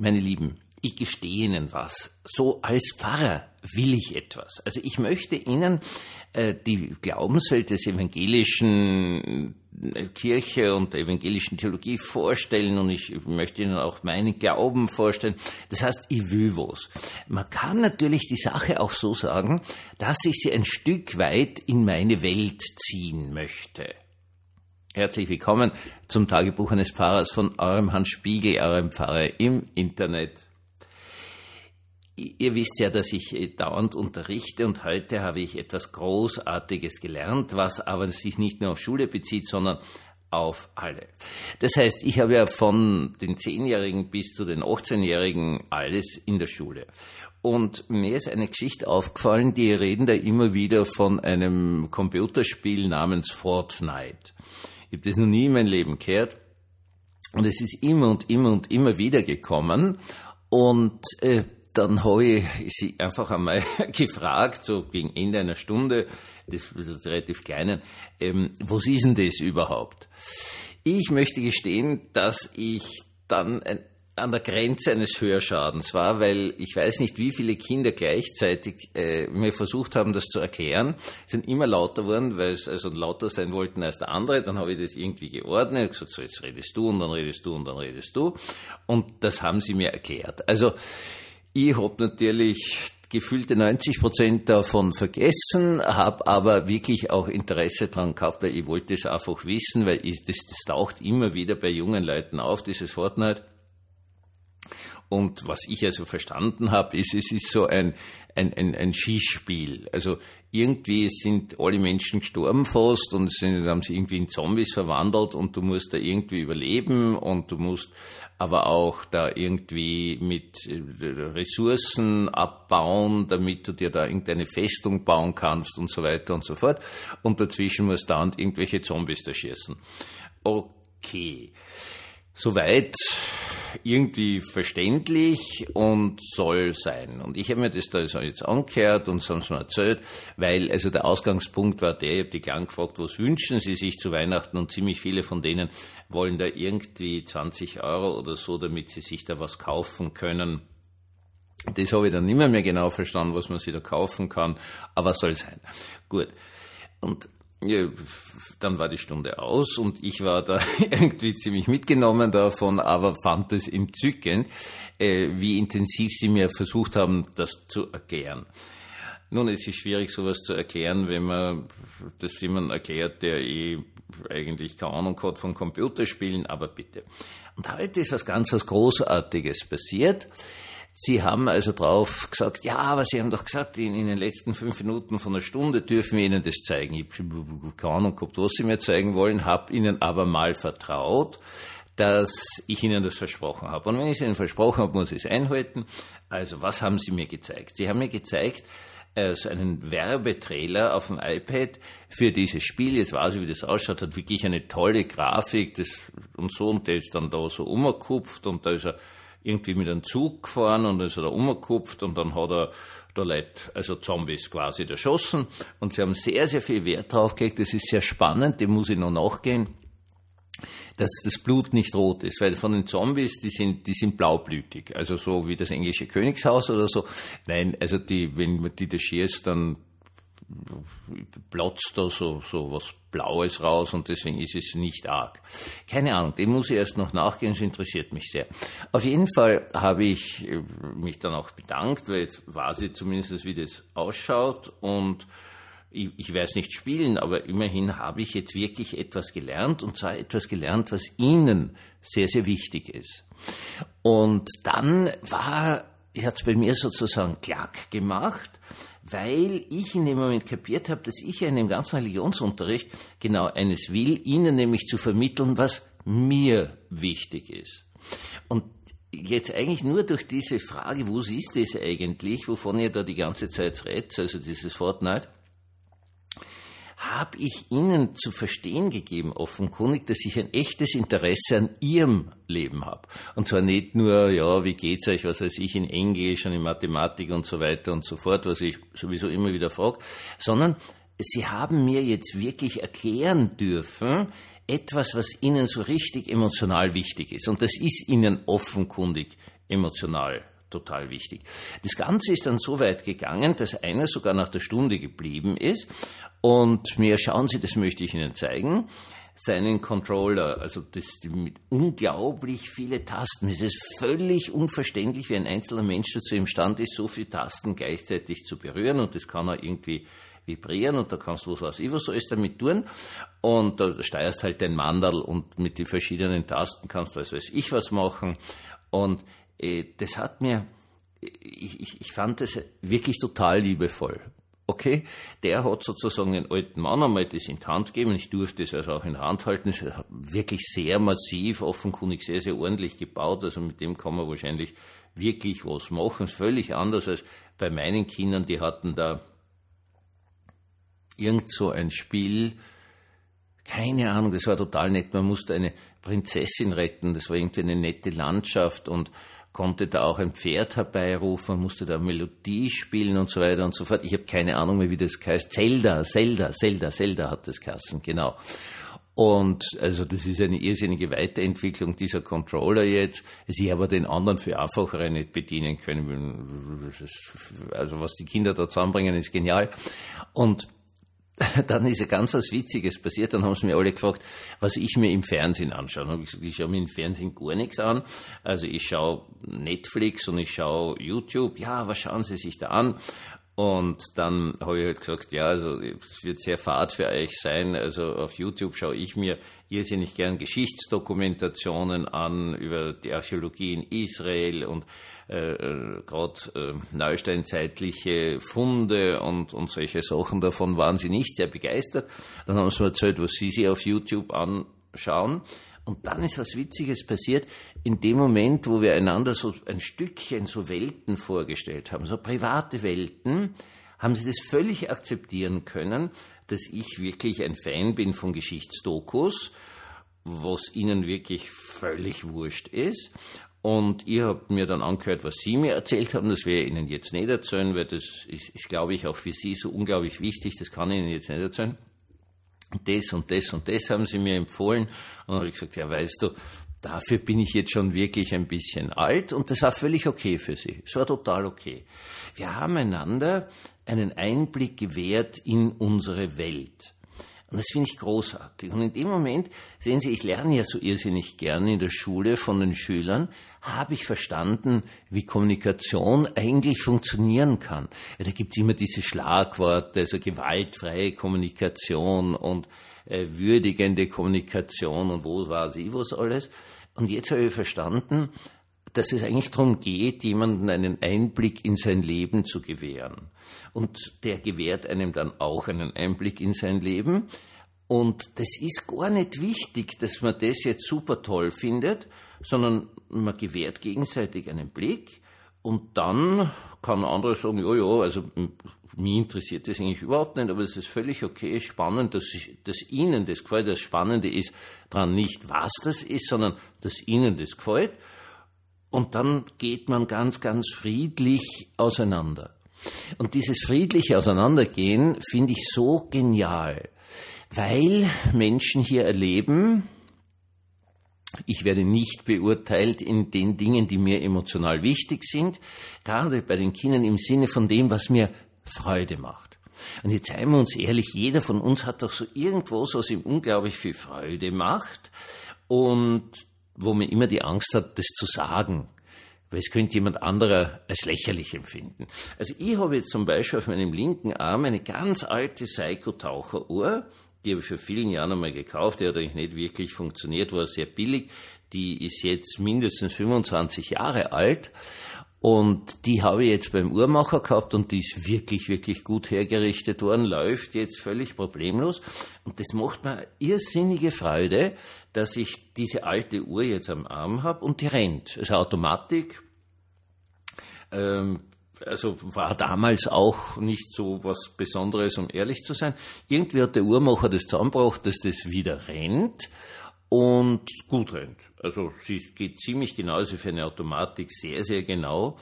Meine Lieben, ich gestehe Ihnen was. So als Pfarrer will ich etwas. Also ich möchte Ihnen äh, die Glaubenswelt des evangelischen äh, Kirche und der evangelischen Theologie vorstellen und ich möchte Ihnen auch meinen Glauben vorstellen. Das heißt, ich will was. Man kann natürlich die Sache auch so sagen, dass ich sie ein Stück weit in meine Welt ziehen möchte. Herzlich willkommen zum Tagebuch eines Pfarrers von eurem Hans Spiegel, eurem Pfarrer im Internet. Ihr wisst ja, dass ich äh, dauernd unterrichte und heute habe ich etwas Großartiges gelernt, was aber sich nicht nur auf Schule bezieht, sondern auf alle. Das heißt, ich habe ja von den Zehnjährigen bis zu den 18-Jährigen alles in der Schule. Und mir ist eine Geschichte aufgefallen, die reden da immer wieder von einem Computerspiel namens Fortnite. Ich habe das noch nie in meinem Leben gehört. Und es ist immer und immer und immer wieder gekommen. Und äh, dann habe ich sie einfach einmal gefragt, so gegen Ende einer Stunde, das ist relativ kleinen, ähm, was ist denn das überhaupt? Ich möchte gestehen, dass ich dann ein, an der Grenze eines Hörschadens war, weil ich weiß nicht, wie viele Kinder gleichzeitig äh, mir versucht haben, das zu erklären, sind immer lauter geworden, weil sie also lauter sein wollten als der andere. Dann habe ich das irgendwie geordnet, gesagt, so jetzt redest du und dann redest du und dann redest du. Und das haben sie mir erklärt. Also ich habe natürlich gefühlte 90 Prozent davon vergessen, habe aber wirklich auch Interesse daran gehabt, weil ich wollte es einfach wissen, weil ich, das, das taucht immer wieder bei jungen Leuten auf, dieses Fortnite. Und was ich also verstanden habe, ist, es ist so ein, ein, ein, ein Schießspiel. Also irgendwie sind alle Menschen gestorben fast und sind, haben sie irgendwie in Zombies verwandelt und du musst da irgendwie überleben und du musst aber auch da irgendwie mit äh, Ressourcen abbauen, damit du dir da irgendeine Festung bauen kannst und so weiter und so fort. Und dazwischen musst du dann irgendwelche Zombies da schießen. Okay. Soweit irgendwie verständlich und soll sein. Und ich habe mir das da jetzt angehört und so haben sie mir erzählt, weil also der Ausgangspunkt war der, ich habe die Klang gefragt, was wünschen sie sich zu Weihnachten und ziemlich viele von denen wollen da irgendwie 20 Euro oder so, damit sie sich da was kaufen können. Das habe ich dann nicht mehr, genau verstanden, was man sich da kaufen kann, aber soll sein. Gut. Und dann war die Stunde aus und ich war da irgendwie ziemlich mitgenommen davon, aber fand es entzückend, äh, wie intensiv sie mir versucht haben, das zu erklären. Nun, es ist schwierig, sowas zu erklären, wenn man das jemand erklärt, der eh eigentlich keine Ahnung hat von Computerspielen, aber bitte. Und heute ist was ganz was Großartiges passiert. Sie haben also drauf gesagt, ja, aber Sie haben doch gesagt, in, in den letzten fünf Minuten von einer Stunde dürfen wir Ihnen das zeigen. Ich habe keine Ahnung gehabt, was Sie mir zeigen wollen, habe Ihnen aber mal vertraut, dass ich Ihnen das versprochen habe. Und wenn ich es Ihnen versprochen habe, muss ich es einhalten. Also, was haben Sie mir gezeigt? Sie haben mir gezeigt, also einen Werbetrailer auf dem iPad für dieses Spiel. Jetzt weiß ich, wie das ausschaut, hat wirklich eine tolle Grafik das, und so, und der ist dann da so umgekupft und da ist er irgendwie mit einem Zug gefahren und dann ist er da umgekupft und dann hat er da Leute, also Zombies quasi erschossen und sie haben sehr, sehr viel Wert drauf gelegt. Das ist sehr spannend, dem muss ich noch nachgehen dass das Blut nicht rot ist, weil von den Zombies, die sind, die sind blaublütig, also so wie das englische Königshaus oder so. Nein, also die, wenn man die da schießt, dann platzt da so, so was Blaues raus und deswegen ist es nicht arg. Keine Ahnung, dem muss ich erst noch nachgehen, es interessiert mich sehr. Auf jeden Fall habe ich äh, mich dann auch bedankt, weil jetzt weiß ich zumindest, wie das ausschaut und ich, ich es nicht spielen, aber immerhin habe ich jetzt wirklich etwas gelernt und zwar etwas gelernt, was Ihnen sehr, sehr wichtig ist. Und dann war, hat es bei mir sozusagen Klack gemacht, weil ich in dem Moment kapiert habe, dass ich in dem ganzen Religionsunterricht genau eines will, Ihnen nämlich zu vermitteln, was mir wichtig ist. Und jetzt eigentlich nur durch diese Frage, wo ist das eigentlich, wovon ihr da die ganze Zeit redet, also dieses Fortnite, habe ich Ihnen zu verstehen gegeben, offenkundig, dass ich ein echtes Interesse an Ihrem Leben habe. Und zwar nicht nur, ja, wie geht's euch, was weiß ich, in Englisch und in Mathematik und so weiter und so fort, was ich sowieso immer wieder frage, sondern Sie haben mir jetzt wirklich erklären dürfen, etwas, was Ihnen so richtig emotional wichtig ist. Und das ist Ihnen offenkundig emotional total wichtig. Das Ganze ist dann so weit gegangen, dass einer sogar nach der Stunde geblieben ist. Und mir schauen Sie, das möchte ich Ihnen zeigen, seinen Controller, also das mit unglaublich viele Tasten. Es ist völlig unverständlich, wie ein einzelner Mensch dazu imstande ist, so viele Tasten gleichzeitig zu berühren. Und das kann er irgendwie vibrieren und da kannst du was weiß ich was alles damit tun. Und da steuerst halt dein Mandal und mit den verschiedenen Tasten kannst du also ich was machen. Und das hat mir, ich, ich, ich fand das wirklich total liebevoll. Okay, der hat sozusagen den alten Mann einmal das in die Hand gegeben. Ich durfte es also auch in der Hand halten. Es ist wirklich sehr massiv, offenkundig sehr, sehr ordentlich gebaut. Also mit dem kann man wahrscheinlich wirklich was machen. Völlig anders als bei meinen Kindern. Die hatten da irgend so ein Spiel, keine Ahnung, das war total nett. Man musste eine Prinzessin retten. Das war irgendwie eine nette Landschaft und konnte da auch ein Pferd herbeirufen, musste da Melodie spielen und so weiter und so fort. Ich habe keine Ahnung mehr, wie das heißt. Zelda, Zelda, Zelda, Zelda hat das geheißen, genau. Und also das ist eine irrsinnige Weiterentwicklung dieser Controller jetzt. Sie aber den anderen für einfachere nicht bedienen können. also was die Kinder da zusammenbringen, ist genial. Und dann ist ja ganz was Witziges passiert. Dann haben sie mir alle gefragt, was ich mir im Fernsehen anschaue. Dann habe ich gesagt, ich schaue mir im Fernsehen gar nichts an. Also ich schaue Netflix und ich schaue YouTube. Ja, was schauen Sie sich da an? Und dann habe ich halt gesagt, ja, also es wird sehr fad für euch sein. Also auf YouTube schaue ich mir irrsinnig gern Geschichtsdokumentationen an über die Archäologie in Israel und äh, äh gerade äh, neusteinzeitliche Funde und, und solche Sachen. Davon waren sie nicht sehr begeistert. Dann haben sie mir erzählt, was sie sich auf YouTube anschauen. Und dann ist was Witziges passiert. In dem Moment, wo wir einander so ein Stückchen so Welten vorgestellt haben, so private Welten, haben sie das völlig akzeptieren können, dass ich wirklich ein Fan bin von Geschichtsdokus, was ihnen wirklich völlig wurscht ist. Und ihr habt mir dann angehört, was Sie mir erzählt haben. Das werde ich Ihnen jetzt nicht erzählen, weil das ist, ist, glaube ich, auch für Sie so unglaublich wichtig. Das kann ich Ihnen jetzt nicht erzählen das und das und das haben sie mir empfohlen. Und dann habe ich gesagt, ja, weißt du, dafür bin ich jetzt schon wirklich ein bisschen alt und das war völlig okay für sie. Es war total okay. Wir haben einander einen Einblick gewährt in unsere Welt. Und das finde ich großartig. Und in dem Moment, sehen Sie, ich lerne ja so irrsinnig gerne in der Schule von den Schülern, habe ich verstanden, wie Kommunikation eigentlich funktionieren kann. Ja, da gibt es immer diese Schlagworte, also gewaltfreie Kommunikation und äh, würdigende Kommunikation und wo war sie, was alles. Und jetzt habe ich verstanden, dass es eigentlich darum geht, jemandem einen Einblick in sein Leben zu gewähren. Und der gewährt einem dann auch einen Einblick in sein Leben. Und das ist gar nicht wichtig, dass man das jetzt super toll findet, sondern man gewährt gegenseitig einen Blick und dann kann andere sagen, ja, ja, also mich interessiert das eigentlich überhaupt nicht, aber es ist völlig okay, spannend, dass, ich, dass Ihnen das gefällt. Das Spannende ist daran nicht, was das ist, sondern dass Ihnen das gefällt. Und dann geht man ganz, ganz friedlich auseinander. Und dieses friedliche Auseinandergehen finde ich so genial, weil Menschen hier erleben, ich werde nicht beurteilt in den Dingen, die mir emotional wichtig sind, gerade bei den Kindern im Sinne von dem, was mir Freude macht. Und jetzt seien wir uns ehrlich, jeder von uns hat doch so irgendwas, was ihm unglaublich viel Freude macht und wo man immer die Angst hat, das zu sagen. Weil es könnte jemand anderer als lächerlich empfinden. Also ich habe jetzt zum Beispiel auf meinem linken Arm eine ganz alte Seiko-Taucheruhr, die habe ich für vielen Jahren einmal gekauft, die hat eigentlich nicht wirklich funktioniert, war sehr billig. Die ist jetzt mindestens 25 Jahre alt und die habe ich jetzt beim Uhrmacher gehabt und die ist wirklich, wirklich gut hergerichtet worden, läuft jetzt völlig problemlos. Und das macht mir irrsinnige Freude, dass ich diese alte Uhr jetzt am Arm habe und die rennt. Also Automatik. Ähm, also war damals auch nicht so was Besonderes, um ehrlich zu sein. Irgendwie hat der Uhrmacher das zusammengebracht, dass das wieder rennt und gut rennt. Also sie geht ziemlich genau, also für eine Automatik sehr, sehr genau.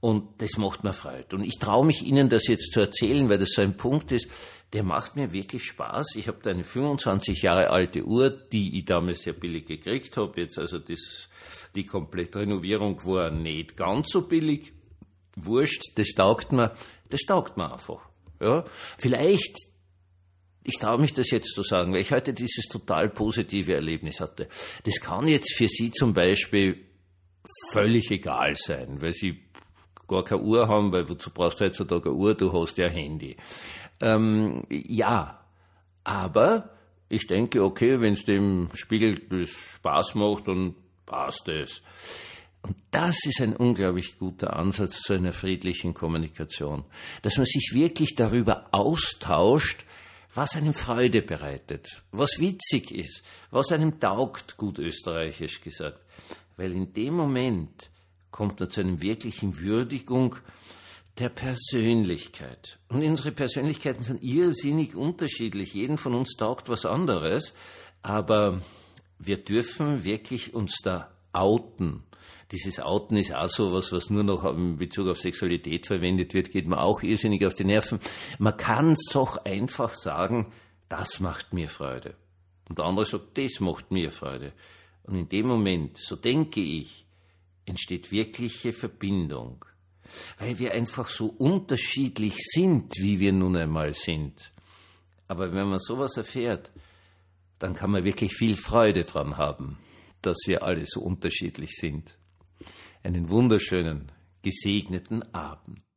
Und das macht mir Freude. Und ich traue mich Ihnen das jetzt zu erzählen, weil das so ein Punkt ist, der macht mir wirklich Spaß. Ich habe da eine 25 Jahre alte Uhr, die ich damals sehr billig gekriegt habe. Jetzt also das, die komplette Renovierung war nicht ganz so billig. Wurscht, das taugt mir, das taugt mir einfach. Ja, vielleicht, ich traue mich das jetzt zu sagen, weil ich heute dieses total positive Erlebnis hatte. Das kann jetzt für Sie zum Beispiel völlig egal sein, weil Sie gar keine Uhr haben, weil wozu brauchst du heutzutage eine Uhr, du hast ja ein Handy. Ähm, ja, aber ich denke, okay, wenn es dem Spiegel das Spaß macht, dann passt es. Und das ist ein unglaublich guter Ansatz zu einer friedlichen Kommunikation, dass man sich wirklich darüber austauscht, was einem Freude bereitet, was witzig ist, was einem taugt, gut österreichisch gesagt. Weil in dem Moment kommt man zu einer wirklichen Würdigung der Persönlichkeit. Und unsere Persönlichkeiten sind irrsinnig unterschiedlich. Jeden von uns taugt was anderes. Aber wir dürfen wirklich uns da outen. Dieses Outen ist auch so was, was nur noch in Bezug auf Sexualität verwendet wird, geht mir auch irrsinnig auf die Nerven. Man kann es doch einfach sagen, das macht mir Freude. Und der andere sagt, das macht mir Freude. Und in dem Moment, so denke ich, entsteht wirkliche Verbindung weil wir einfach so unterschiedlich sind, wie wir nun einmal sind. Aber wenn man sowas erfährt, dann kann man wirklich viel Freude dran haben, dass wir alle so unterschiedlich sind. Einen wunderschönen, gesegneten Abend.